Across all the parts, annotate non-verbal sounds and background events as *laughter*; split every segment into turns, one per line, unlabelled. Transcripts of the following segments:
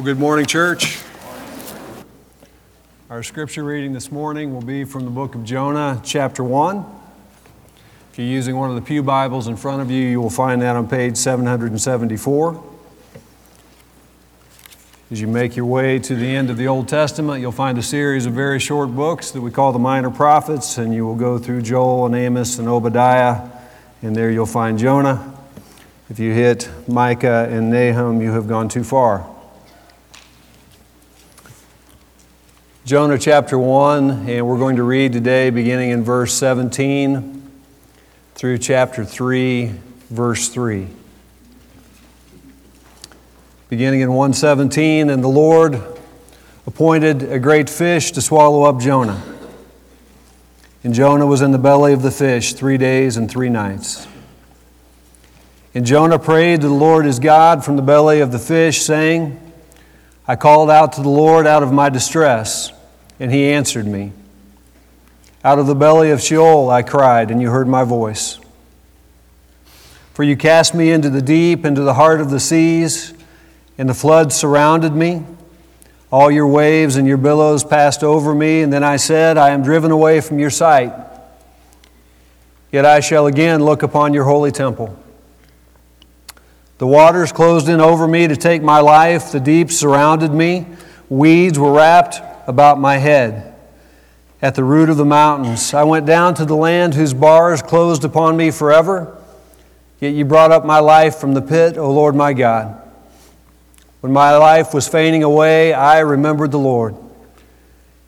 Well, good morning, church. Our scripture reading this morning will be from the book of Jonah, chapter 1. If you're using one of the Pew Bibles in front of you, you will find that on page 774. As you make your way to the end of the Old Testament, you'll find a series of very short books that we call the Minor Prophets, and you will go through Joel and Amos and Obadiah, and there you'll find Jonah. If you hit Micah and Nahum, you have gone too far. Jonah chapter 1, and we're going to read today beginning in verse 17 through chapter 3, verse 3. Beginning in 117, and the Lord appointed a great fish to swallow up Jonah. And Jonah was in the belly of the fish three days and three nights. And Jonah prayed to the Lord his God from the belly of the fish, saying, I called out to the Lord out of my distress, and he answered me. Out of the belly of Sheol I cried, and you heard my voice. For you cast me into the deep, into the heart of the seas, and the floods surrounded me. All your waves and your billows passed over me, and then I said, I am driven away from your sight. Yet I shall again look upon your holy temple. The waters closed in over me to take my life. The deep surrounded me. Weeds were wrapped about my head. At the root of the mountains, I went down to the land whose bars closed upon me forever. Yet you brought up my life from the pit, O Lord my God. When my life was fading away, I remembered the Lord.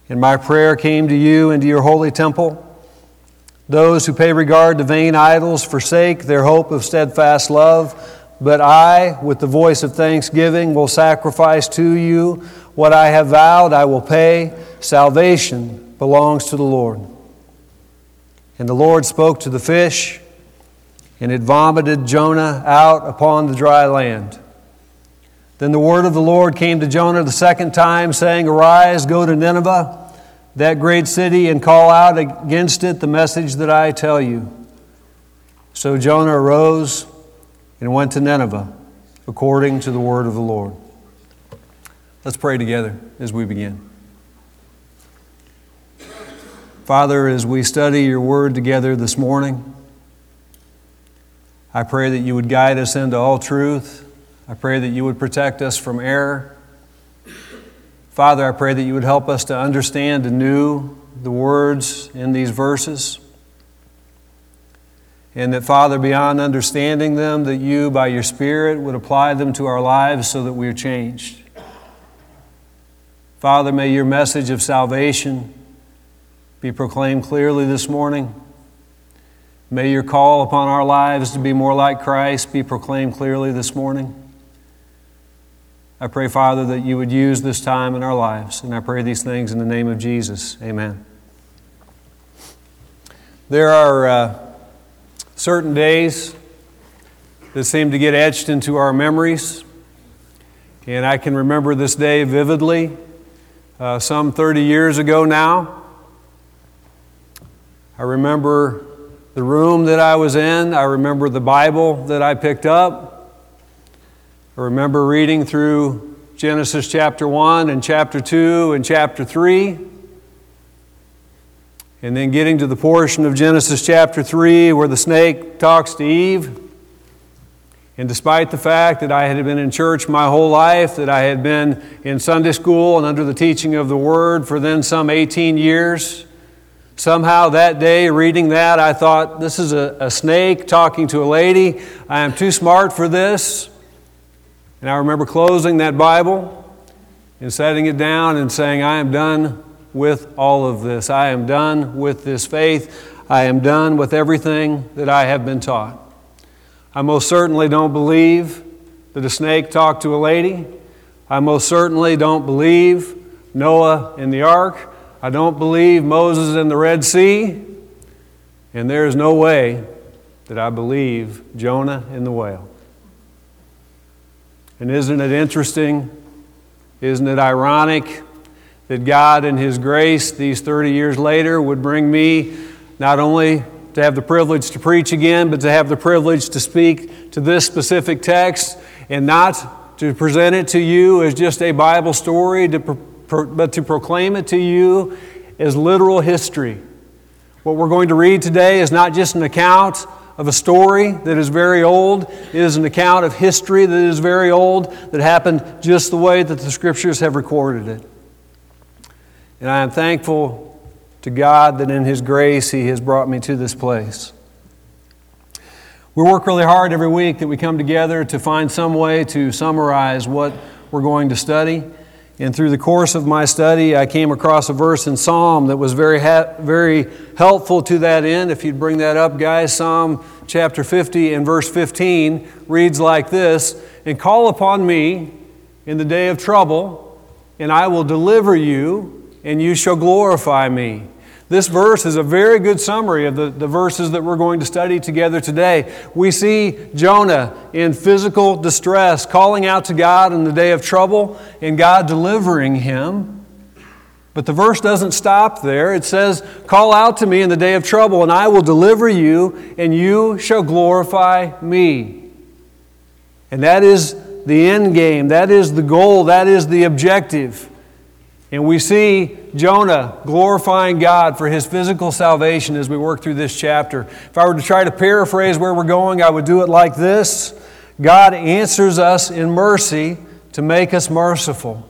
And my prayer came to you into your holy temple. Those who pay regard to vain idols forsake their hope of steadfast love. But I, with the voice of thanksgiving, will sacrifice to you what I have vowed I will pay. Salvation belongs to the Lord. And the Lord spoke to the fish, and it vomited Jonah out upon the dry land. Then the word of the Lord came to Jonah the second time, saying, Arise, go to Nineveh, that great city, and call out against it the message that I tell you. So Jonah arose and went to Nineveh according to the word of the Lord. Let's pray together as we begin. Father, as we study your word together this morning, I pray that you would guide us into all truth. I pray that you would protect us from error. Father, I pray that you would help us to understand anew the words in these verses. And that, Father, beyond understanding them, that you, by your Spirit, would apply them to our lives so that we are changed. Father, may your message of salvation be proclaimed clearly this morning. May your call upon our lives to be more like Christ be proclaimed clearly this morning. I pray, Father, that you would use this time in our lives. And I pray these things in the name of Jesus. Amen. There are. Uh, certain days that seem to get etched into our memories. And I can remember this day vividly, uh, some 30 years ago now. I remember the room that I was in, I remember the Bible that I picked up. I remember reading through Genesis chapter 1 and chapter 2 and chapter 3. And then getting to the portion of Genesis chapter 3 where the snake talks to Eve. And despite the fact that I had been in church my whole life, that I had been in Sunday school and under the teaching of the Word for then some 18 years, somehow that day reading that, I thought, this is a, a snake talking to a lady. I am too smart for this. And I remember closing that Bible and setting it down and saying, I am done with all of this. I am done with this faith. I am done with everything that I have been taught. I most certainly don't believe that a snake talked to a lady. I most certainly don't believe Noah in the ark. I don't believe Moses in the Red Sea. And there is no way that I believe Jonah in the whale. And isn't it interesting? Isn't it ironic that God, in His grace, these 30 years later, would bring me not only to have the privilege to preach again, but to have the privilege to speak to this specific text and not to present it to you as just a Bible story, to pro- but to proclaim it to you as literal history. What we're going to read today is not just an account of a story that is very old. It is an account of history that is very old, that happened just the way that the scriptures have recorded it. And I am thankful to God that in His grace He has brought me to this place. We work really hard every week that we come together to find some way to summarize what we're going to study. And through the course of my study, I came across a verse in Psalm that was very, ha- very helpful to that end. If you'd bring that up, guys, Psalm chapter 50 and verse 15 reads like this And call upon me in the day of trouble, and I will deliver you, and you shall glorify me. This verse is a very good summary of the, the verses that we're going to study together today. We see Jonah in physical distress, calling out to God in the day of trouble, and God delivering him. But the verse doesn't stop there. It says, Call out to me in the day of trouble, and I will deliver you, and you shall glorify me. And that is the end game, that is the goal, that is the objective. And we see Jonah glorifying God for his physical salvation as we work through this chapter. If I were to try to paraphrase where we're going, I would do it like this God answers us in mercy to make us merciful.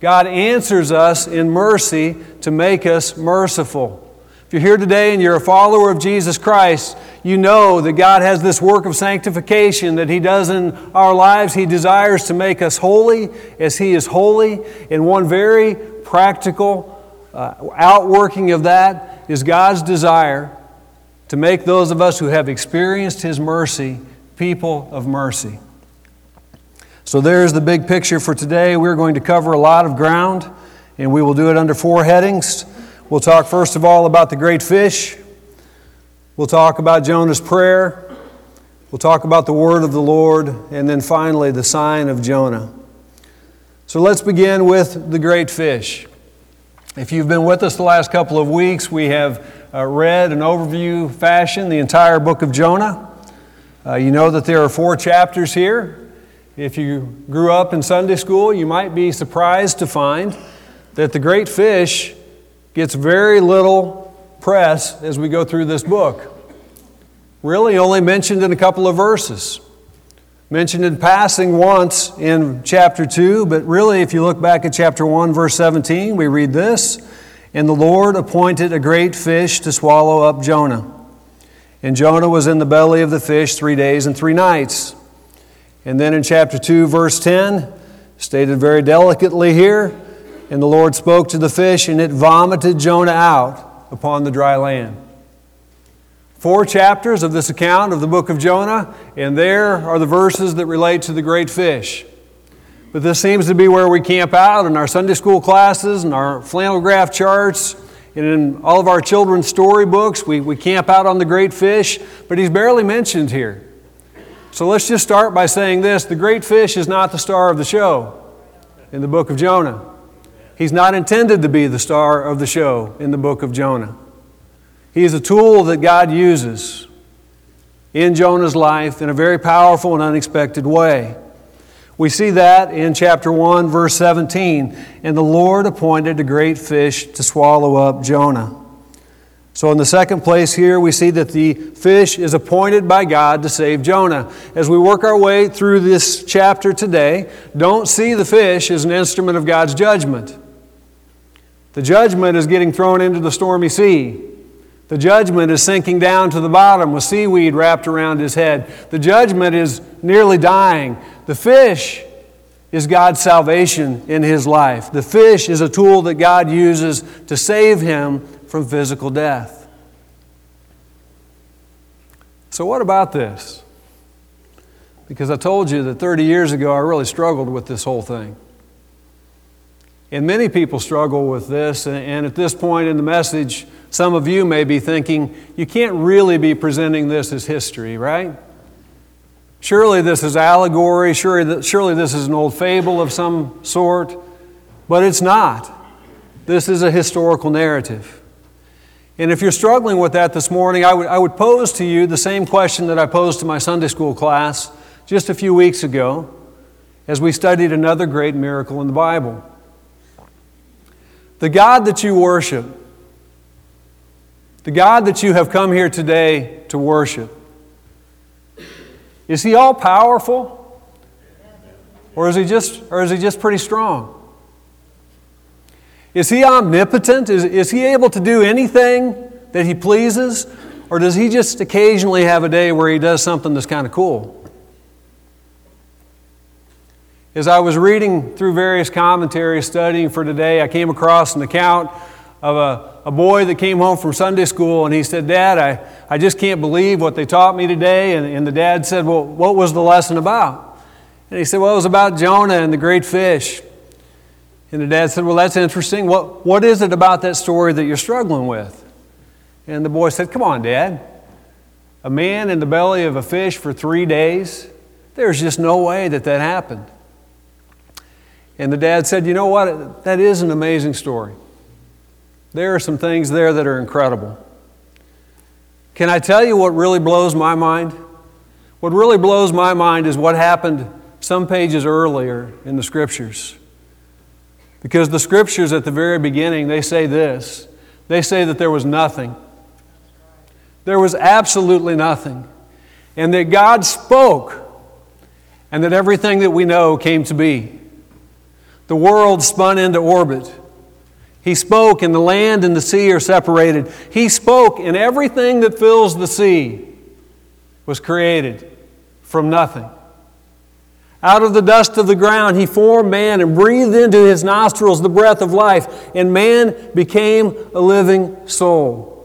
God answers us in mercy to make us merciful. If you're here today and you're a follower of Jesus Christ, you know that God has this work of sanctification that He does in our lives. He desires to make us holy as He is holy. And one very practical uh, outworking of that is God's desire to make those of us who have experienced His mercy people of mercy. So there's the big picture for today. We're going to cover a lot of ground, and we will do it under four headings. We'll talk first of all about the great fish. We'll talk about Jonah's prayer. We'll talk about the word of the Lord, and then finally the sign of Jonah. So let's begin with the great fish. If you've been with us the last couple of weeks, we have uh, read an overview fashion the entire book of Jonah. Uh, you know that there are four chapters here. If you grew up in Sunday school, you might be surprised to find that the great fish gets very little press as we go through this book. Really, only mentioned in a couple of verses mentioned in passing once in chapter 2, but really, if you look back at chapter 1, verse 17, we read this And the Lord appointed a great fish to swallow up Jonah. And Jonah was in the belly of the fish three days and three nights. And then in chapter 2, verse 10, stated very delicately here, and the Lord spoke to the fish, and it vomited Jonah out upon the dry land. Four chapters of this account of the book of Jonah, and there are the verses that relate to the great fish. But this seems to be where we camp out in our Sunday school classes and our flannel graph charts and in all of our children's storybooks. We, we camp out on the great fish, but he's barely mentioned here. So let's just start by saying this the great fish is not the star of the show in the book of Jonah. He's not intended to be the star of the show in the book of Jonah. He is a tool that God uses in Jonah's life in a very powerful and unexpected way. We see that in chapter 1, verse 17. And the Lord appointed a great fish to swallow up Jonah. So, in the second place here, we see that the fish is appointed by God to save Jonah. As we work our way through this chapter today, don't see the fish as an instrument of God's judgment. The judgment is getting thrown into the stormy sea. The judgment is sinking down to the bottom with seaweed wrapped around his head. The judgment is nearly dying. The fish is God's salvation in his life. The fish is a tool that God uses to save him from physical death. So, what about this? Because I told you that 30 years ago I really struggled with this whole thing. And many people struggle with this, and at this point in the message, some of you may be thinking, you can't really be presenting this as history, right? Surely this is allegory, surely, surely this is an old fable of some sort, but it's not. This is a historical narrative. And if you're struggling with that this morning, I would, I would pose to you the same question that I posed to my Sunday school class just a few weeks ago. as we studied another great miracle in the Bible. The God that you worship, the God that you have come here today to worship, is He all powerful? Or is He just, or is he just pretty strong? Is He omnipotent? Is, is He able to do anything that He pleases? Or does He just occasionally have a day where He does something that's kind of cool? As I was reading through various commentaries studying for today, I came across an account of a, a boy that came home from Sunday school and he said, Dad, I, I just can't believe what they taught me today. And, and the dad said, Well, what was the lesson about? And he said, Well, it was about Jonah and the great fish. And the dad said, Well, that's interesting. What, what is it about that story that you're struggling with? And the boy said, Come on, Dad. A man in the belly of a fish for three days? There's just no way that that happened. And the dad said, You know what? That is an amazing story. There are some things there that are incredible. Can I tell you what really blows my mind? What really blows my mind is what happened some pages earlier in the scriptures. Because the scriptures at the very beginning, they say this they say that there was nothing. There was absolutely nothing. And that God spoke, and that everything that we know came to be. The world spun into orbit. He spoke, and the land and the sea are separated. He spoke, and everything that fills the sea was created from nothing. Out of the dust of the ground, he formed man and breathed into his nostrils the breath of life, and man became a living soul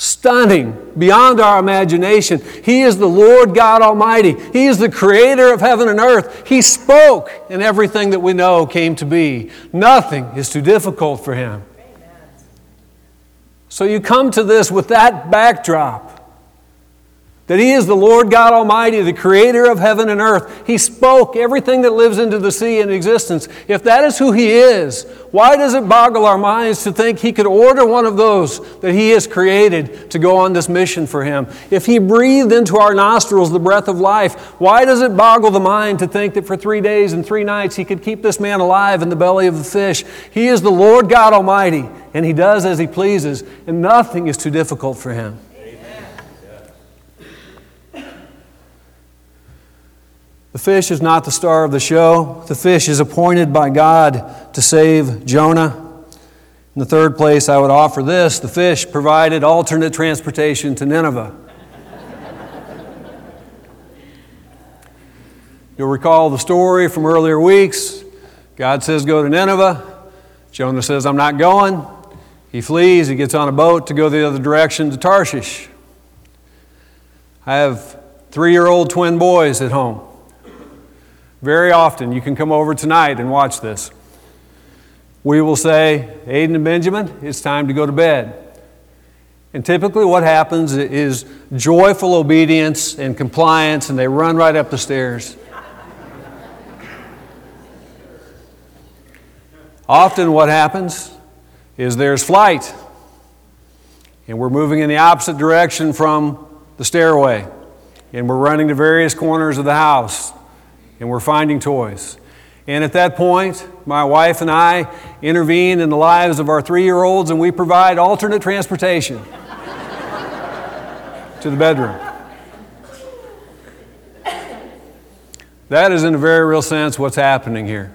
stunning beyond our imagination. He is the Lord God Almighty. He is the creator of heaven and earth. He spoke, and everything that we know came to be. Nothing is too difficult for Him. So you come to this with that backdrop that He is the Lord God Almighty, the creator of heaven and earth. He spoke everything that lives into the sea in existence. If that is who He is, why does it boggle our minds to think He could order one of those that He has created to go on this mission for Him? If He breathed into our nostrils the breath of life, why does it boggle the mind to think that for three days and three nights He could keep this man alive in the belly of the fish? He is the Lord God Almighty, and He does as He pleases, and nothing is too difficult for Him. The fish is not the star of the show. The fish is appointed by God to save Jonah. In the third place, I would offer this the fish provided alternate transportation to Nineveh. You'll recall the story from earlier weeks. God says, Go to Nineveh. Jonah says, I'm not going. He flees. He gets on a boat to go the other direction to Tarshish. I have three year old twin boys at home. Very often, you can come over tonight and watch this. We will say, Aiden and Benjamin, it's time to go to bed. And typically, what happens is joyful obedience and compliance, and they run right up the stairs. Often, what happens is there's flight, and we're moving in the opposite direction from the stairway, and we're running to various corners of the house and we're finding toys. And at that point, my wife and I intervene in the lives of our three year olds and we provide alternate transportation to the bedroom. That is, in a very real sense, what's happening here.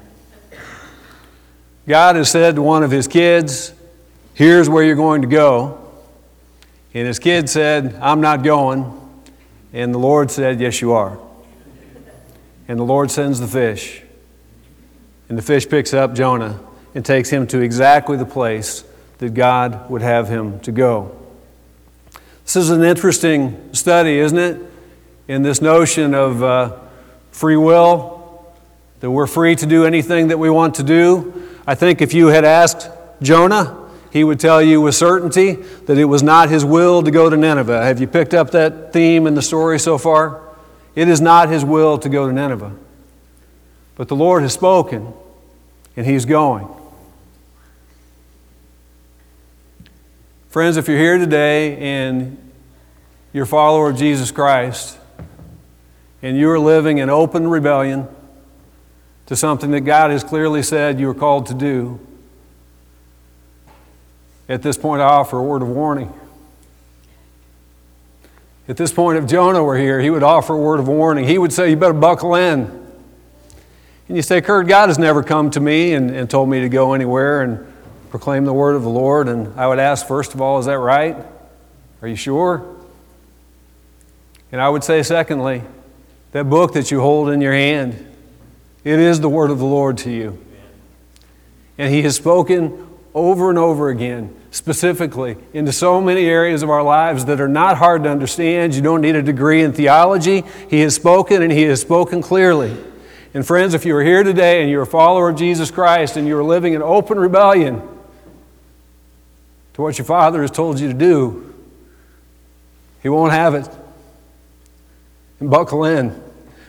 God has said to one of his kids, Here's where you're going to go. And his kid said, I'm not going. And the Lord said, Yes, you are. And the Lord sends the fish. And the fish picks up Jonah and takes him to exactly the place that God would have him to go. This is an interesting study, isn't it? In this notion of uh, free will, that we're free to do anything that we want to do. I think if you had asked Jonah, he would tell you with certainty that it was not his will to go to Nineveh. Have you picked up that theme in the story so far? It is not his will to go to Nineveh. But the Lord has spoken, and he's going. Friends, if you're here today and you're a follower of Jesus Christ, and you are living in open rebellion, to something that God has clearly said you are called to do. At this point, I offer a word of warning. At this point, if Jonah were here, he would offer a word of warning. He would say, You better buckle in. And you say, Kurt, God has never come to me and, and told me to go anywhere and proclaim the word of the Lord. And I would ask, first of all, is that right? Are you sure? And I would say, secondly, that book that you hold in your hand, it is the word of the Lord to you. And He has spoken over and over again, specifically, into so many areas of our lives that are not hard to understand. You don't need a degree in theology. He has spoken, and He has spoken clearly. And friends, if you are here today and you're a follower of Jesus Christ and you're living in open rebellion to what your Father has told you to do, He won't have it. And buckle in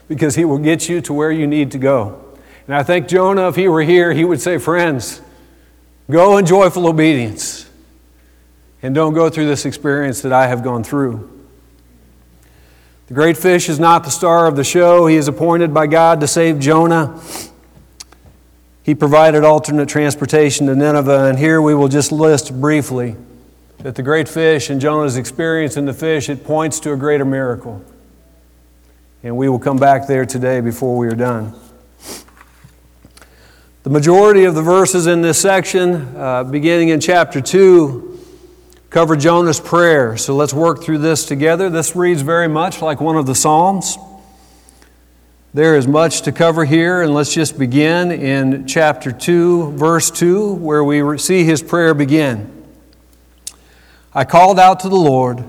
because He will get you to where you need to go. And I think Jonah, if he were here, he would say, Friends, go in joyful obedience and don't go through this experience that I have gone through. The great fish is not the star of the show. He is appointed by God to save Jonah. He provided alternate transportation to Nineveh, and here we will just list briefly that the great fish and Jonah's experience in the fish, it points to a greater miracle. And we will come back there today before we are done. The majority of the verses in this section, uh, beginning in chapter 2, cover Jonah's prayer. So let's work through this together. This reads very much like one of the Psalms. There is much to cover here, and let's just begin in chapter 2, verse 2, where we see his prayer begin. I called out to the Lord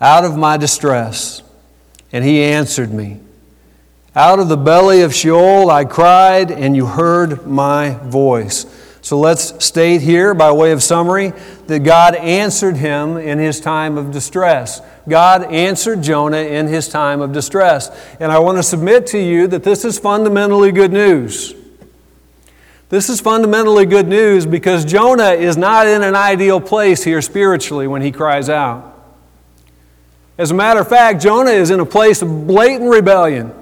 out of my distress, and he answered me. Out of the belly of Sheol I cried, and you heard my voice. So let's state here, by way of summary, that God answered him in his time of distress. God answered Jonah in his time of distress. And I want to submit to you that this is fundamentally good news. This is fundamentally good news because Jonah is not in an ideal place here spiritually when he cries out. As a matter of fact, Jonah is in a place of blatant rebellion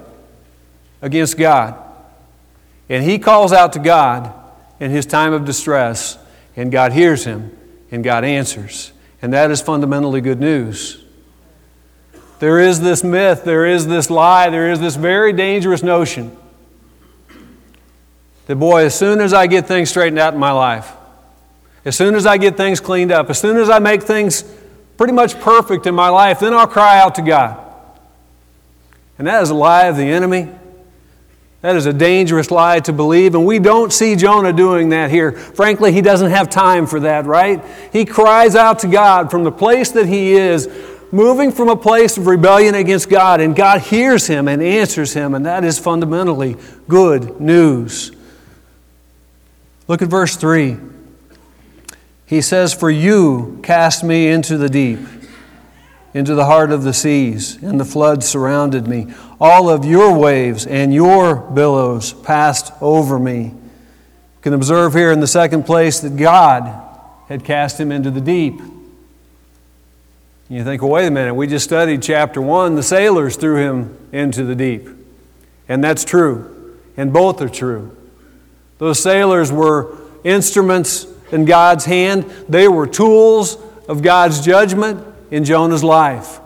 against God. And he calls out to God in his time of distress, and God hears him, and God answers. And that is fundamentally good news. There is this myth, there is this lie, there is this very dangerous notion that, boy, as soon as I get things straightened out in my life, as soon as I get things cleaned up, as soon as I make things pretty much perfect in my life, then I'll cry out to God. And that is a lie of the enemy. That is a dangerous lie to believe, and we don't see Jonah doing that here. Frankly, he doesn't have time for that, right? He cries out to God from the place that he is, moving from a place of rebellion against God, and God hears him and answers him, and that is fundamentally good news. Look at verse 3. He says, For you cast me into the deep into the heart of the seas, and the flood surrounded me. All of your waves and your billows passed over me. You can observe here in the second place that God had cast him into the deep. You think, well, wait a minute, we just studied chapter 1. The sailors threw him into the deep. And that's true. And both are true. Those sailors were instruments in God's hand, they were tools of God's judgment in Jonah's life.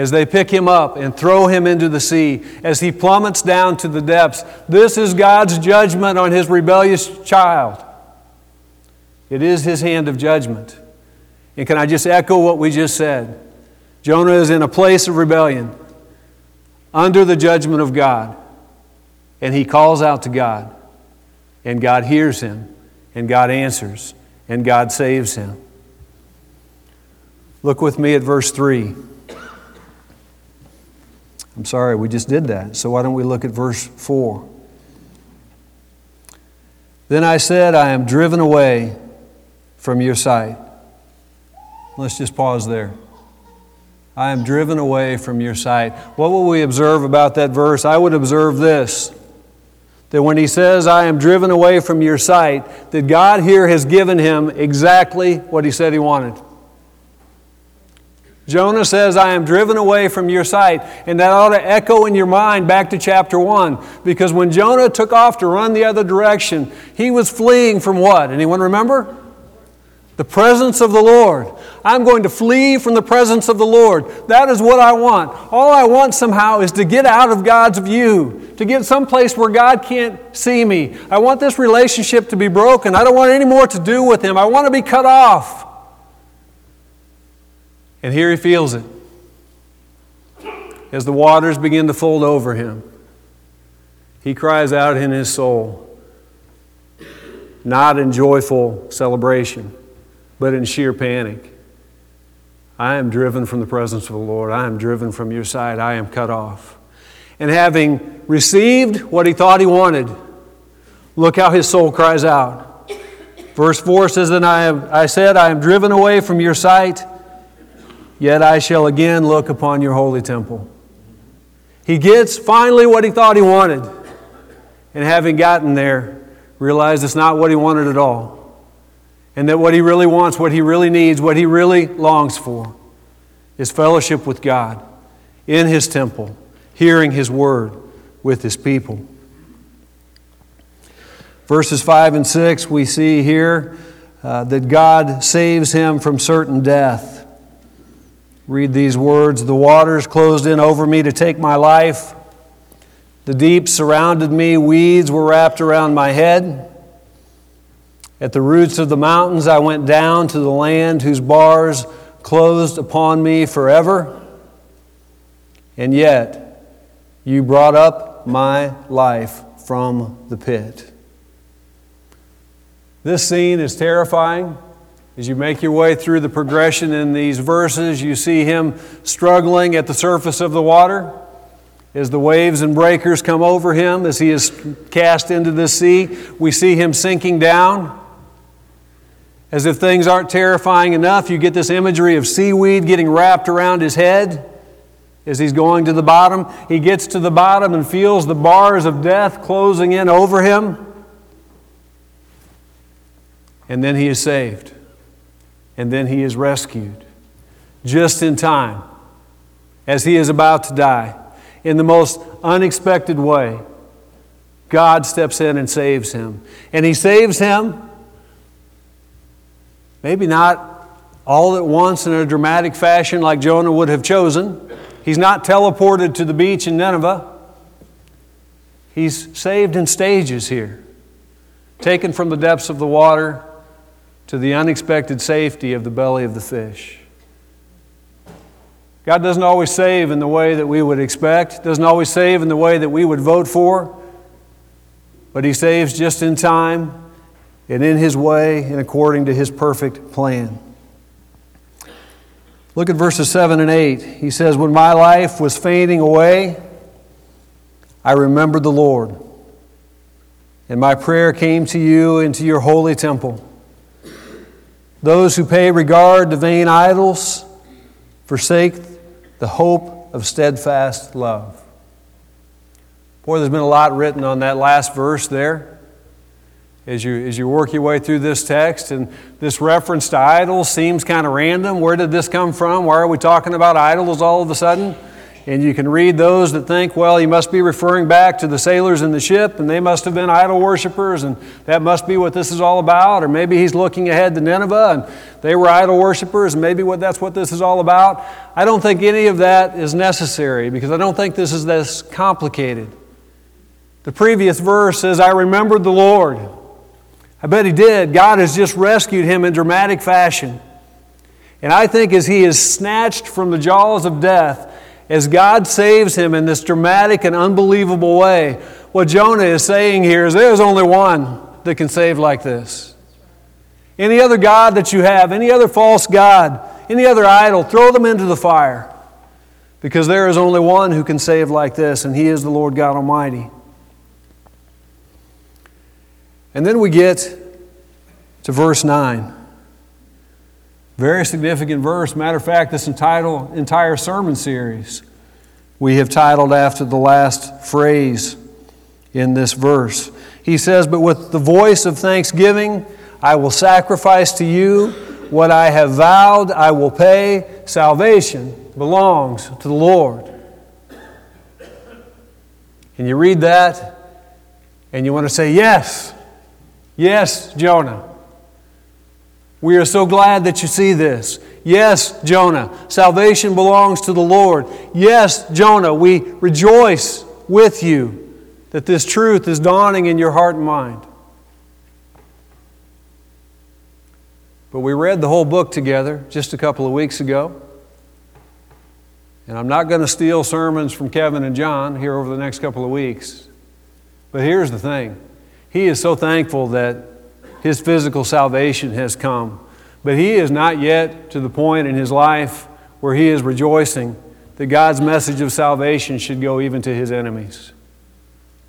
As they pick him up and throw him into the sea, as he plummets down to the depths, this is God's judgment on his rebellious child. It is his hand of judgment. And can I just echo what we just said? Jonah is in a place of rebellion under the judgment of God. And he calls out to God. And God hears him. And God answers. And God saves him. Look with me at verse 3. I'm sorry, we just did that. So why don't we look at verse 4? Then I said, I am driven away from your sight. Let's just pause there. I am driven away from your sight. What will we observe about that verse? I would observe this that when he says, I am driven away from your sight, that God here has given him exactly what he said he wanted. Jonah says, I am driven away from your sight. And that ought to echo in your mind back to chapter 1. Because when Jonah took off to run the other direction, he was fleeing from what? Anyone remember? The presence of the Lord. I'm going to flee from the presence of the Lord. That is what I want. All I want somehow is to get out of God's view, to get someplace where God can't see me. I want this relationship to be broken. I don't want any more to do with Him. I want to be cut off. And here he feels it as the waters begin to fold over him. He cries out in his soul, not in joyful celebration, but in sheer panic. I am driven from the presence of the Lord. I am driven from your side. I am cut off. And having received what he thought he wanted, look how his soul cries out. Verse 4 says, And I, I said, I am driven away from your sight. Yet I shall again look upon your holy temple. He gets finally what he thought he wanted. And having gotten there, realized it's not what he wanted at all. And that what he really wants, what he really needs, what he really longs for is fellowship with God in his temple, hearing his word with his people. Verses 5 and 6, we see here uh, that God saves him from certain death read these words The waters closed in over me to take my life. The deep surrounded me, weeds were wrapped around my head. At the roots of the mountains, I went down to the land whose bars closed upon me forever. And yet, you brought up my life from the pit. This scene is terrifying. As you make your way through the progression in these verses, you see him struggling at the surface of the water as the waves and breakers come over him, as he is cast into the sea. We see him sinking down. As if things aren't terrifying enough, you get this imagery of seaweed getting wrapped around his head as he's going to the bottom. He gets to the bottom and feels the bars of death closing in over him. And then he is saved and then he is rescued just in time as he is about to die. In the most unexpected way, God steps in and saves him. And he saves him, maybe not all at once in a dramatic fashion like Jonah would have chosen. He's not teleported to the beach in Nineveh. He's saved in stages here, taken from the depths of the water to the unexpected safety of the belly of the fish. God doesn't always save in the way that we would expect, doesn't always save in the way that we would vote for, but He saves just in time and in His way and according to His perfect plan. Look at verses 7 and 8. He says, When my life was fading away, I remembered the Lord, and my prayer came to you into your holy temple. Those who pay regard to vain idols forsake the hope of steadfast love. Boy, there's been a lot written on that last verse there as you, as you work your way through this text. And this reference to idols seems kind of random. Where did this come from? Why are we talking about idols all of a sudden? And you can read those that think, well, he must be referring back to the sailors in the ship, and they must have been idol worshippers, and that must be what this is all about. Or maybe he's looking ahead to Nineveh, and they were idol worshippers, and maybe what, that's what this is all about. I don't think any of that is necessary because I don't think this is this complicated. The previous verse says, I remembered the Lord. I bet he did. God has just rescued him in dramatic fashion. And I think as he is snatched from the jaws of death, as God saves him in this dramatic and unbelievable way, what Jonah is saying here is there's only one that can save like this. Any other God that you have, any other false God, any other idol, throw them into the fire. Because there is only one who can save like this, and he is the Lord God Almighty. And then we get to verse 9. Very significant verse. Matter of fact, this entire, entire sermon series we have titled after the last phrase in this verse. He says, But with the voice of thanksgiving, I will sacrifice to you. What I have vowed, I will pay. Salvation belongs to the Lord. And you read that, and you want to say, Yes, yes, Jonah. We are so glad that you see this. Yes, Jonah, salvation belongs to the Lord. Yes, Jonah, we rejoice with you that this truth is dawning in your heart and mind. But we read the whole book together just a couple of weeks ago. And I'm not going to steal sermons from Kevin and John here over the next couple of weeks. But here's the thing he is so thankful that his physical salvation has come. But he is not yet to the point in his life where he is rejoicing that God's message of salvation should go even to his enemies.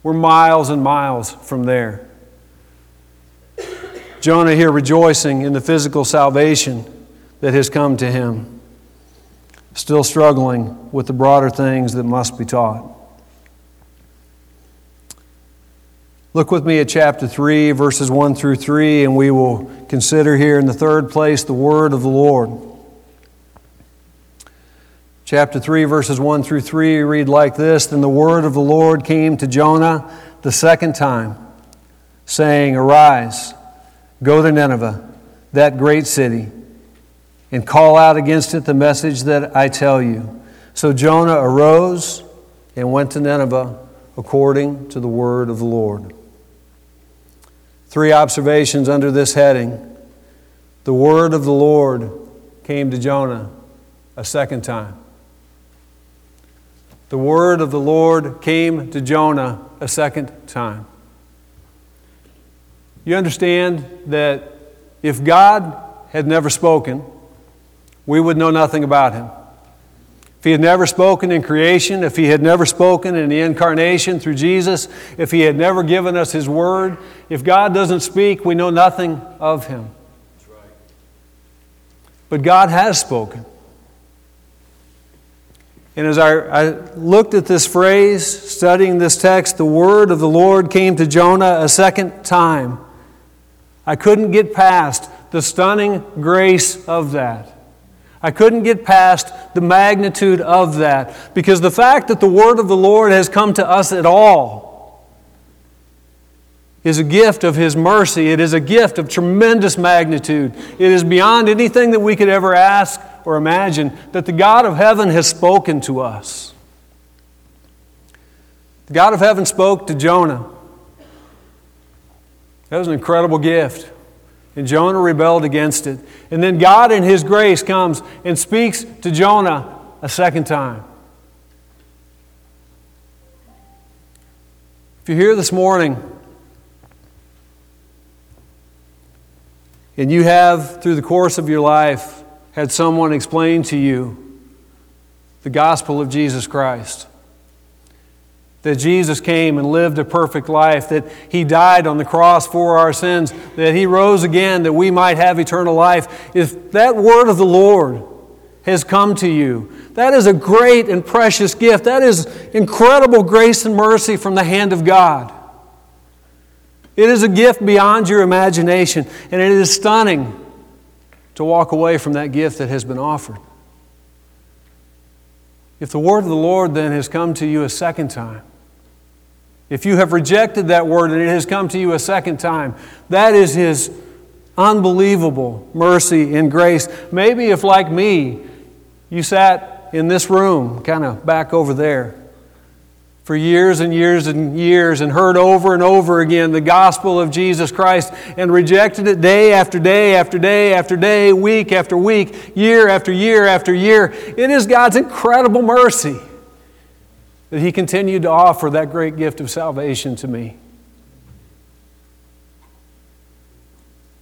We're miles and miles from there. Jonah here rejoicing in the physical salvation that has come to him, still struggling with the broader things that must be taught. Look with me at chapter 3, verses 1 through 3, and we will consider here in the third place the word of the Lord. Chapter 3, verses 1 through 3 read like this Then the word of the Lord came to Jonah the second time, saying, Arise, go to Nineveh, that great city, and call out against it the message that I tell you. So Jonah arose and went to Nineveh according to the word of the Lord. Three observations under this heading. The word of the Lord came to Jonah a second time. The word of the Lord came to Jonah a second time. You understand that if God had never spoken, we would know nothing about him. If he had never spoken in creation, if he had never spoken in the incarnation through Jesus, if he had never given us his word, if God doesn't speak, we know nothing of him. But God has spoken. And as I, I, looked at this phrase, studying this text, the word of the Lord came to Jonah a second time. I couldn't get past the stunning grace of that. I couldn't get past the magnitude of that because the fact that the word of the Lord has come to us at all is a gift of His mercy. It is a gift of tremendous magnitude. It is beyond anything that we could ever ask or imagine that the God of heaven has spoken to us. The God of heaven spoke to Jonah. That was an incredible gift. And Jonah rebelled against it. And then God, in His grace, comes and speaks to Jonah a second time. If you're here this morning and you have, through the course of your life, had someone explain to you the gospel of Jesus Christ, that Jesus came and lived a perfect life, that He died on the cross for our sins, that He rose again that we might have eternal life. If that word of the Lord has come to you, that is a great and precious gift. That is incredible grace and mercy from the hand of God. It is a gift beyond your imagination, and it is stunning to walk away from that gift that has been offered. If the word of the Lord then has come to you a second time, if you have rejected that word and it has come to you a second time, that is His unbelievable mercy and grace. Maybe if, like me, you sat in this room, kind of back over there, for years and years and years and heard over and over again the gospel of Jesus Christ and rejected it day after day after day after day, week after week, year after year after year. It is God's incredible mercy that He continued to offer that great gift of salvation to me.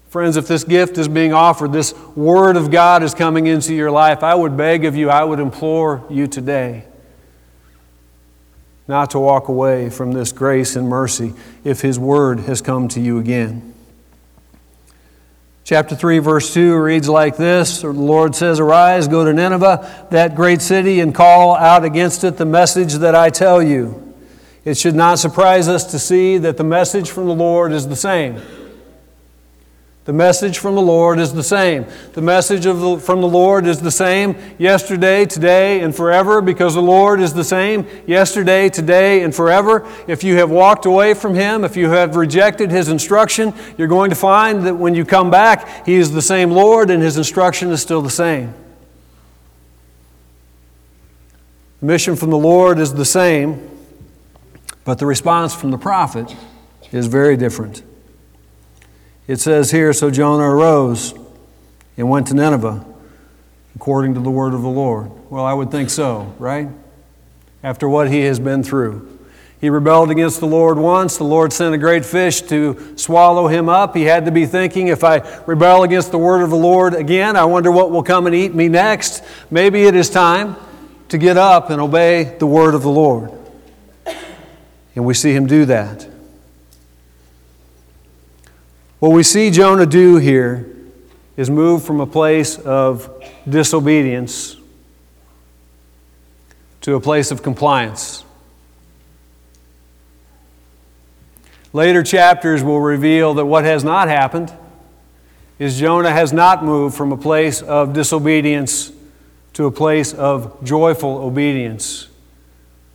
Friends, if this gift is being offered, this Word of God is coming into your life, I would beg of you, I would implore you today not to walk away from this grace and mercy if His Word has come to you again. Chapter 3, verse 2 reads like this The Lord says, Arise, go to Nineveh, that great city, and call out against it the message that I tell you. It should not surprise us to see that the message from the Lord is the same. The message from the Lord is the same. The message the, from the Lord is the same yesterday, today, and forever because the Lord is the same yesterday, today, and forever. If you have walked away from Him, if you have rejected His instruction, you're going to find that when you come back, He is the same Lord and His instruction is still the same. The mission from the Lord is the same, but the response from the prophet is very different. It says here So Jonah arose and went to Nineveh according to the word of the Lord. Well, I would think so, right? After what he has been through. He rebelled against the Lord once. The Lord sent a great fish to swallow him up. He had to be thinking, if I rebel against the word of the Lord again, I wonder what will come and eat me next. Maybe it is time to get up and obey the word of the Lord. And we see him do that. What we see Jonah do here is move from a place of disobedience to a place of compliance. Later chapters will reveal that what has not happened is Jonah has not moved from a place of disobedience to a place of joyful obedience,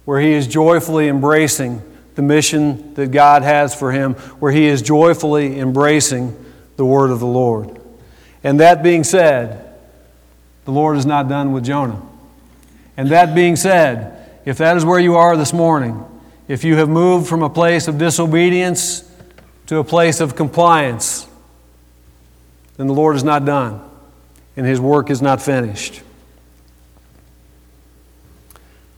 where he is joyfully embracing the mission that God has for him, where he is joyfully embracing the word of the Lord. And that being said, the Lord is not done with Jonah. And that being said, if that is where you are this morning, if you have moved from a place of disobedience to a place of compliance, then the Lord is not done and his work is not finished.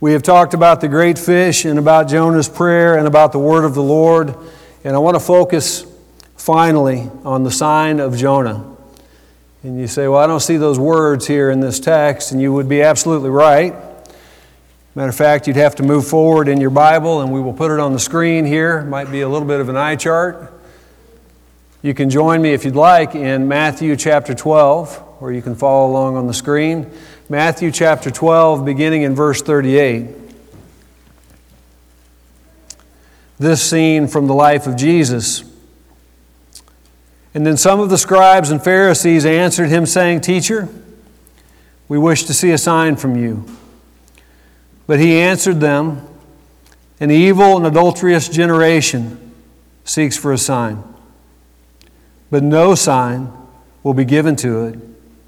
We have talked about the great fish and about Jonah's prayer and about the word of the Lord. And I want to focus finally on the sign of Jonah. And you say, Well, I don't see those words here in this text, and you would be absolutely right. Matter of fact, you'd have to move forward in your Bible, and we will put it on the screen here. Might be a little bit of an eye chart. You can join me if you'd like in Matthew chapter 12, or you can follow along on the screen. Matthew chapter 12, beginning in verse 38. This scene from the life of Jesus. And then some of the scribes and Pharisees answered him, saying, Teacher, we wish to see a sign from you. But he answered them, An evil and adulterous generation seeks for a sign, but no sign will be given to it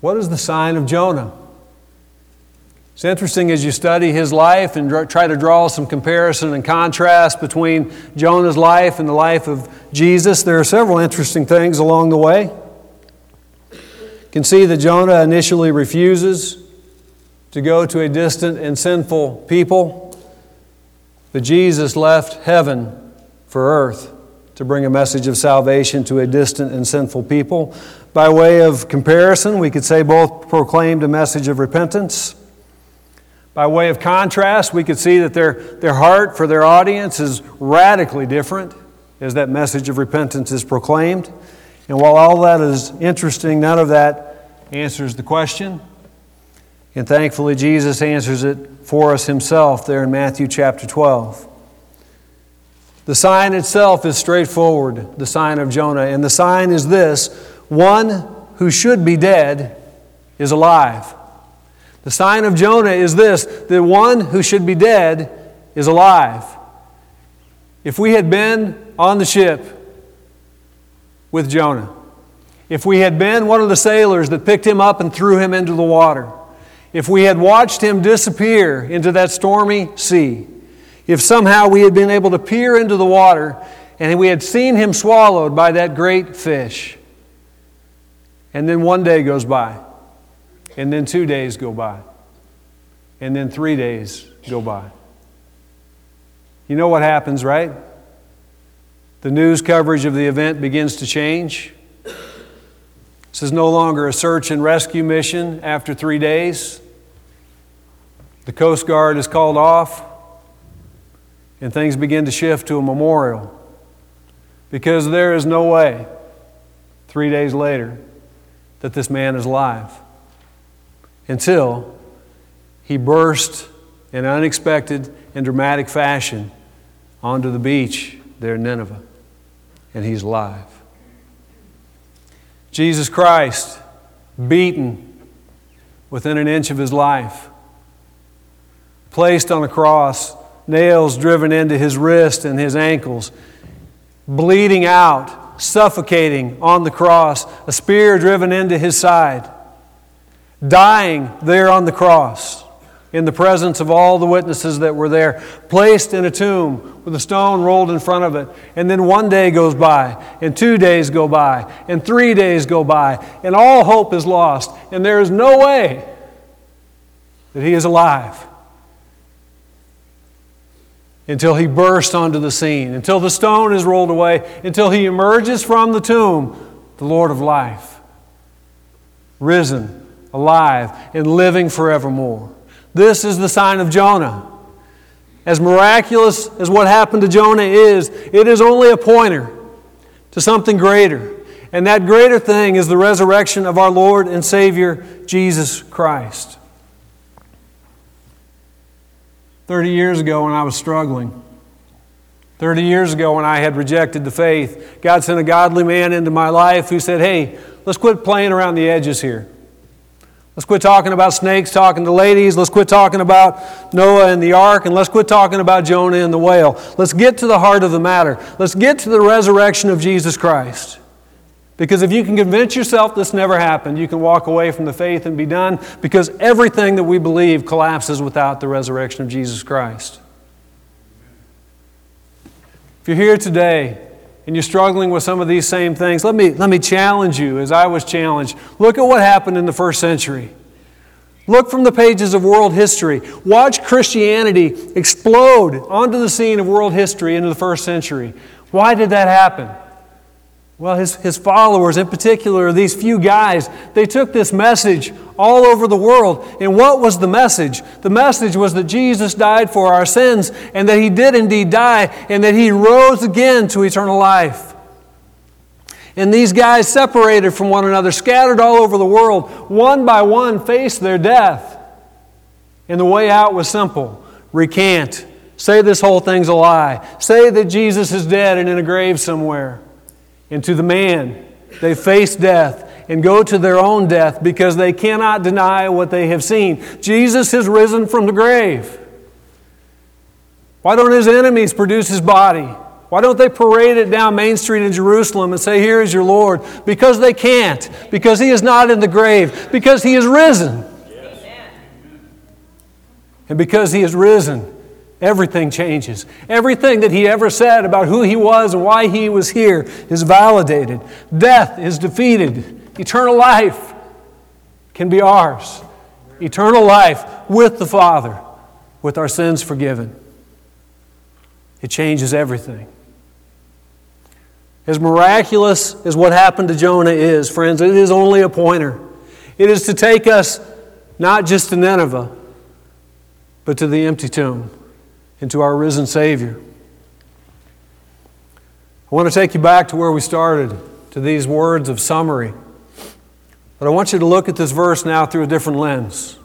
What is the sign of Jonah? It's interesting as you study his life and try to draw some comparison and contrast between Jonah's life and the life of Jesus. There are several interesting things along the way. You can see that Jonah initially refuses to go to a distant and sinful people, but Jesus left heaven for earth to bring a message of salvation to a distant and sinful people. By way of comparison, we could say both proclaimed a message of repentance. By way of contrast, we could see that their, their heart for their audience is radically different as that message of repentance is proclaimed. And while all that is interesting, none of that answers the question. And thankfully, Jesus answers it for us himself there in Matthew chapter 12. The sign itself is straightforward, the sign of Jonah. And the sign is this one who should be dead is alive. The sign of Jonah is this the one who should be dead is alive. If we had been on the ship with Jonah, if we had been one of the sailors that picked him up and threw him into the water, if we had watched him disappear into that stormy sea, if somehow we had been able to peer into the water and we had seen him swallowed by that great fish, and then one day goes by. And then two days go by. And then three days go by. You know what happens, right? The news coverage of the event begins to change. This is no longer a search and rescue mission after three days. The Coast Guard is called off, and things begin to shift to a memorial because there is no way, three days later, that this man is alive until he burst in unexpected and dramatic fashion onto the beach there in Nineveh, and he's alive. Jesus Christ, beaten within an inch of his life, placed on a cross, nails driven into his wrist and his ankles, bleeding out, suffocating on the cross, a spear driven into his side, dying there on the cross in the presence of all the witnesses that were there, placed in a tomb with a stone rolled in front of it. And then one day goes by, and two days go by, and three days go by, and all hope is lost, and there is no way that he is alive until he bursts onto the scene, until the stone is rolled away, until he emerges from the tomb, the Lord of life, risen, alive, and living forevermore. This is the sign of Jonah. As miraculous as what happened to Jonah is, it is only a pointer to something greater. And that greater thing is the resurrection of our Lord and Savior, Jesus Christ. 30 years ago, when I was struggling, 30 years ago, when I had rejected the faith, God sent a godly man into my life who said, Hey, let's quit playing around the edges here. Let's quit talking about snakes, talking to ladies. Let's quit talking about Noah and the ark, and let's quit talking about Jonah and the whale. Let's get to the heart of the matter. Let's get to the resurrection of Jesus Christ. Because if you can convince yourself this never happened, you can walk away from the faith and be done because everything that we believe collapses without the resurrection of Jesus Christ. If you're here today and you're struggling with some of these same things, let me, let me challenge you as I was challenged. Look at what happened in the first century. Look from the pages of world history. Watch Christianity explode onto the scene of world history into the first century. Why did that happen? Well, his, his followers, in particular, these few guys, they took this message all over the world. And what was the message? The message was that Jesus died for our sins and that he did indeed die and that he rose again to eternal life. And these guys, separated from one another, scattered all over the world, one by one faced their death. And the way out was simple recant. Say this whole thing's a lie. Say that Jesus is dead and in a grave somewhere. And to the man, they face death and go to their own death because they cannot deny what they have seen. Jesus has risen from the grave. Why don't his enemies produce his body? Why don't they parade it down Main Street in Jerusalem and say, Here is your Lord? Because they can't. Because he is not in the grave. Because he is risen. Yes. And because he is risen, Everything changes. Everything that he ever said about who he was and why he was here is validated. Death is defeated. Eternal life can be ours. Eternal life with the Father, with our sins forgiven. It changes everything. As miraculous as what happened to Jonah is, friends, it is only a pointer. It is to take us not just to Nineveh, but to the empty tomb and to our risen Savior. I want to take you back to where we started, to these words of summary. But I want you to look at this verse now through a different lens.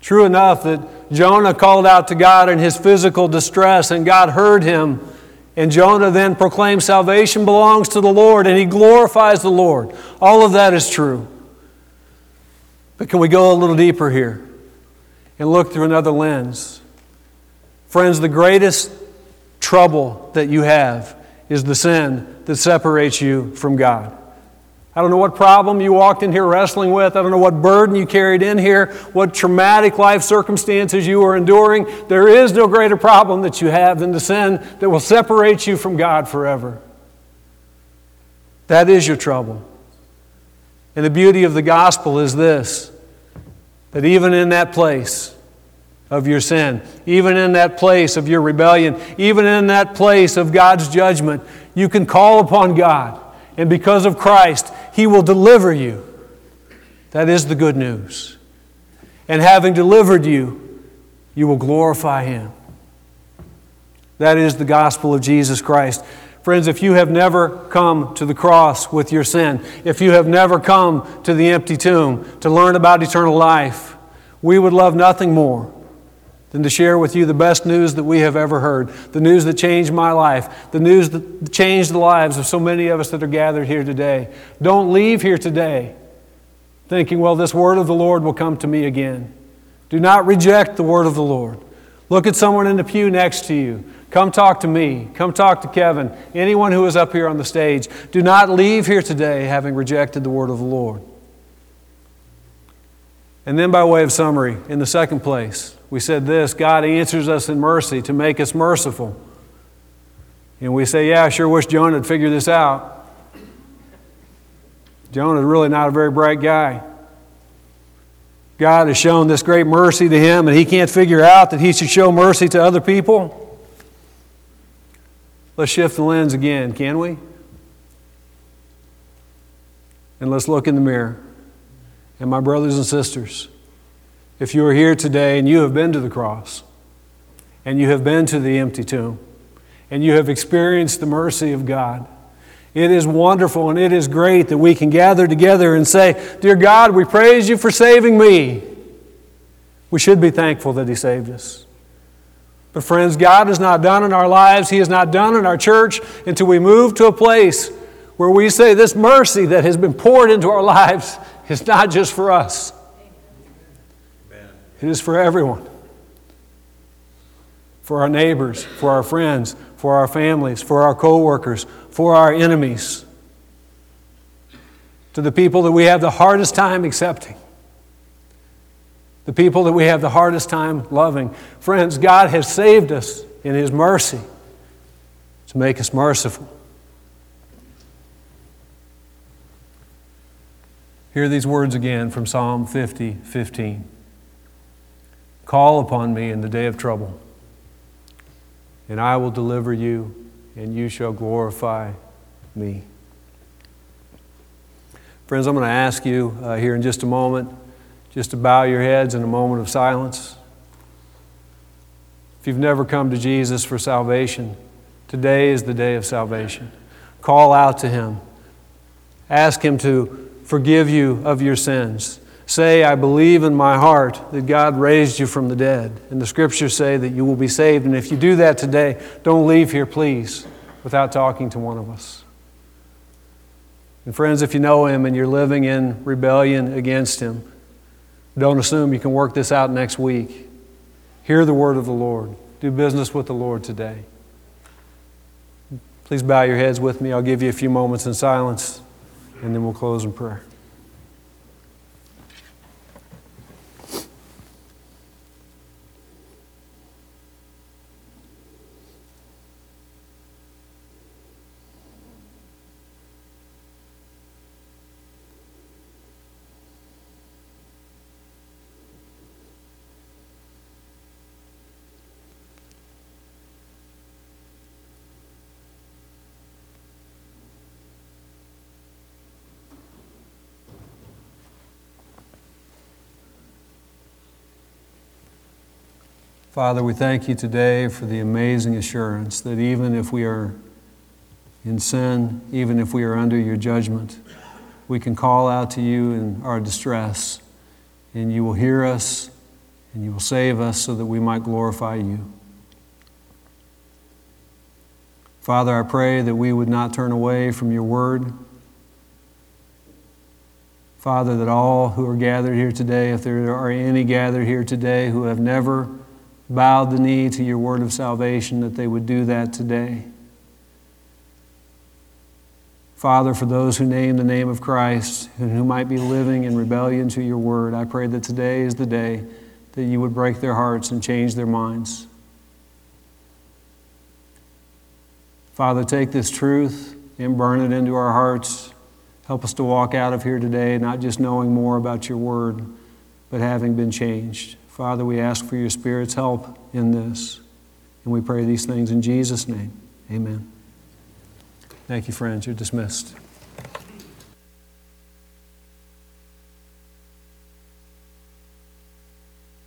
True enough that Jonah called out to God in his physical distress, and God heard him. And Jonah then proclaimed, Salvation belongs to the Lord, and he glorifies the Lord. All of that is true. But can we go a little deeper here and look through another lens? Friends, the greatest trouble that you have is the sin that separates you from God. I don't know what problem you walked in here wrestling with. I don't know what burden you carried in here, what traumatic life circumstances you are enduring. There is no greater problem that you have than the sin that will separate you from God forever. That is your trouble. And the beauty of the gospel is this that even in that place, of your sin. Even in that place of your rebellion, even in that place of God's judgment, you can call upon God. And because of Christ, He will deliver you. That is the good news. And having delivered you, you will glorify Him. That is the gospel of Jesus Christ. Friends, if you have never come to the cross with your sin, if you have never come to the empty tomb to learn about eternal life, we would love nothing more than to share with you the best news that we have ever heard, the news that changed my life, the news that changed the lives of so many of us that are gathered here today. Don't leave here today thinking, well, this word of the Lord will come to me again. Do not reject the word of the Lord. Look at someone in the pew next to you. Come talk to me. Come talk to Kevin. Anyone who is up here on the stage. Do not leave here today having rejected the word of the Lord. And then, by way of summary, in the second place, we said this God answers us in mercy to make us merciful. And we say, Yeah, I sure wish Jonah had figured this out. Jonah's really not a very bright guy. God has shown this great mercy to him, and he can't figure out that he should show mercy to other people. Let's shift the lens again, can we? And let's look in the mirror. And my brothers and sisters, if you are here today and you have been to the cross, and you have been to the empty tomb, and you have experienced the mercy of God, it is wonderful and it is great that we can gather together and say, Dear God, we praise you for saving me. We should be thankful that He saved us. But, friends, God is not done in our lives, He is not done in our church until we move to a place where we say this mercy that has been poured into our *laughs* lives is not just for us, it is for everyone. For our neighbors, for our friends, for our families, for our co workers, for our enemies, to the people that we have the hardest time accepting, the people that we have the hardest time loving. Friends, God has saved us in His mercy to make us merciful. Hear these words again from Psalm 50 15. Call upon me in the day of trouble, and I will deliver you and you shall glorify me. Friends, I'm going to ask you uh, here in just a moment just to bow your heads in a moment of silence. If you've never come to Jesus for salvation, today is the day of salvation. Call out to Him. Ask Him to forgive you of your sins. Say, I believe in my heart that God raised you from the dead. And the scriptures say that you will be saved. And if you do that today, don't leave here, please, without talking to one of us. And friends, if you know Him and you're living in rebellion against Him, don't assume you can work this out next week. Hear the word of the Lord. Do business with the Lord today. Please bow your heads with me. I'll give you a few moments in silence, and then we'll close in prayer. Father, we thank you today for the amazing assurance that even if we are in sin, even if we are under your judgment, we can call out to you in our distress, and you will hear us, and you will save us so that we might glorify you. Father, I pray that we would not turn away from your word. Father, that all who are gathered here today, if there are any gathered here today who have never bowed the knee to your word of salvation, that they would do that today. Father, for those who name the name of Christ and who might be living in rebellion to your word, I pray that today is the day that you would break their hearts and change their minds. Father, take this truth and burn it into our hearts. Help us to walk out of here today not just knowing more about your word, but having been changed. Father, we ask for your Spirit's help in this. And we pray these things in Jesus' name. Amen. Thank you, friends. You're dismissed.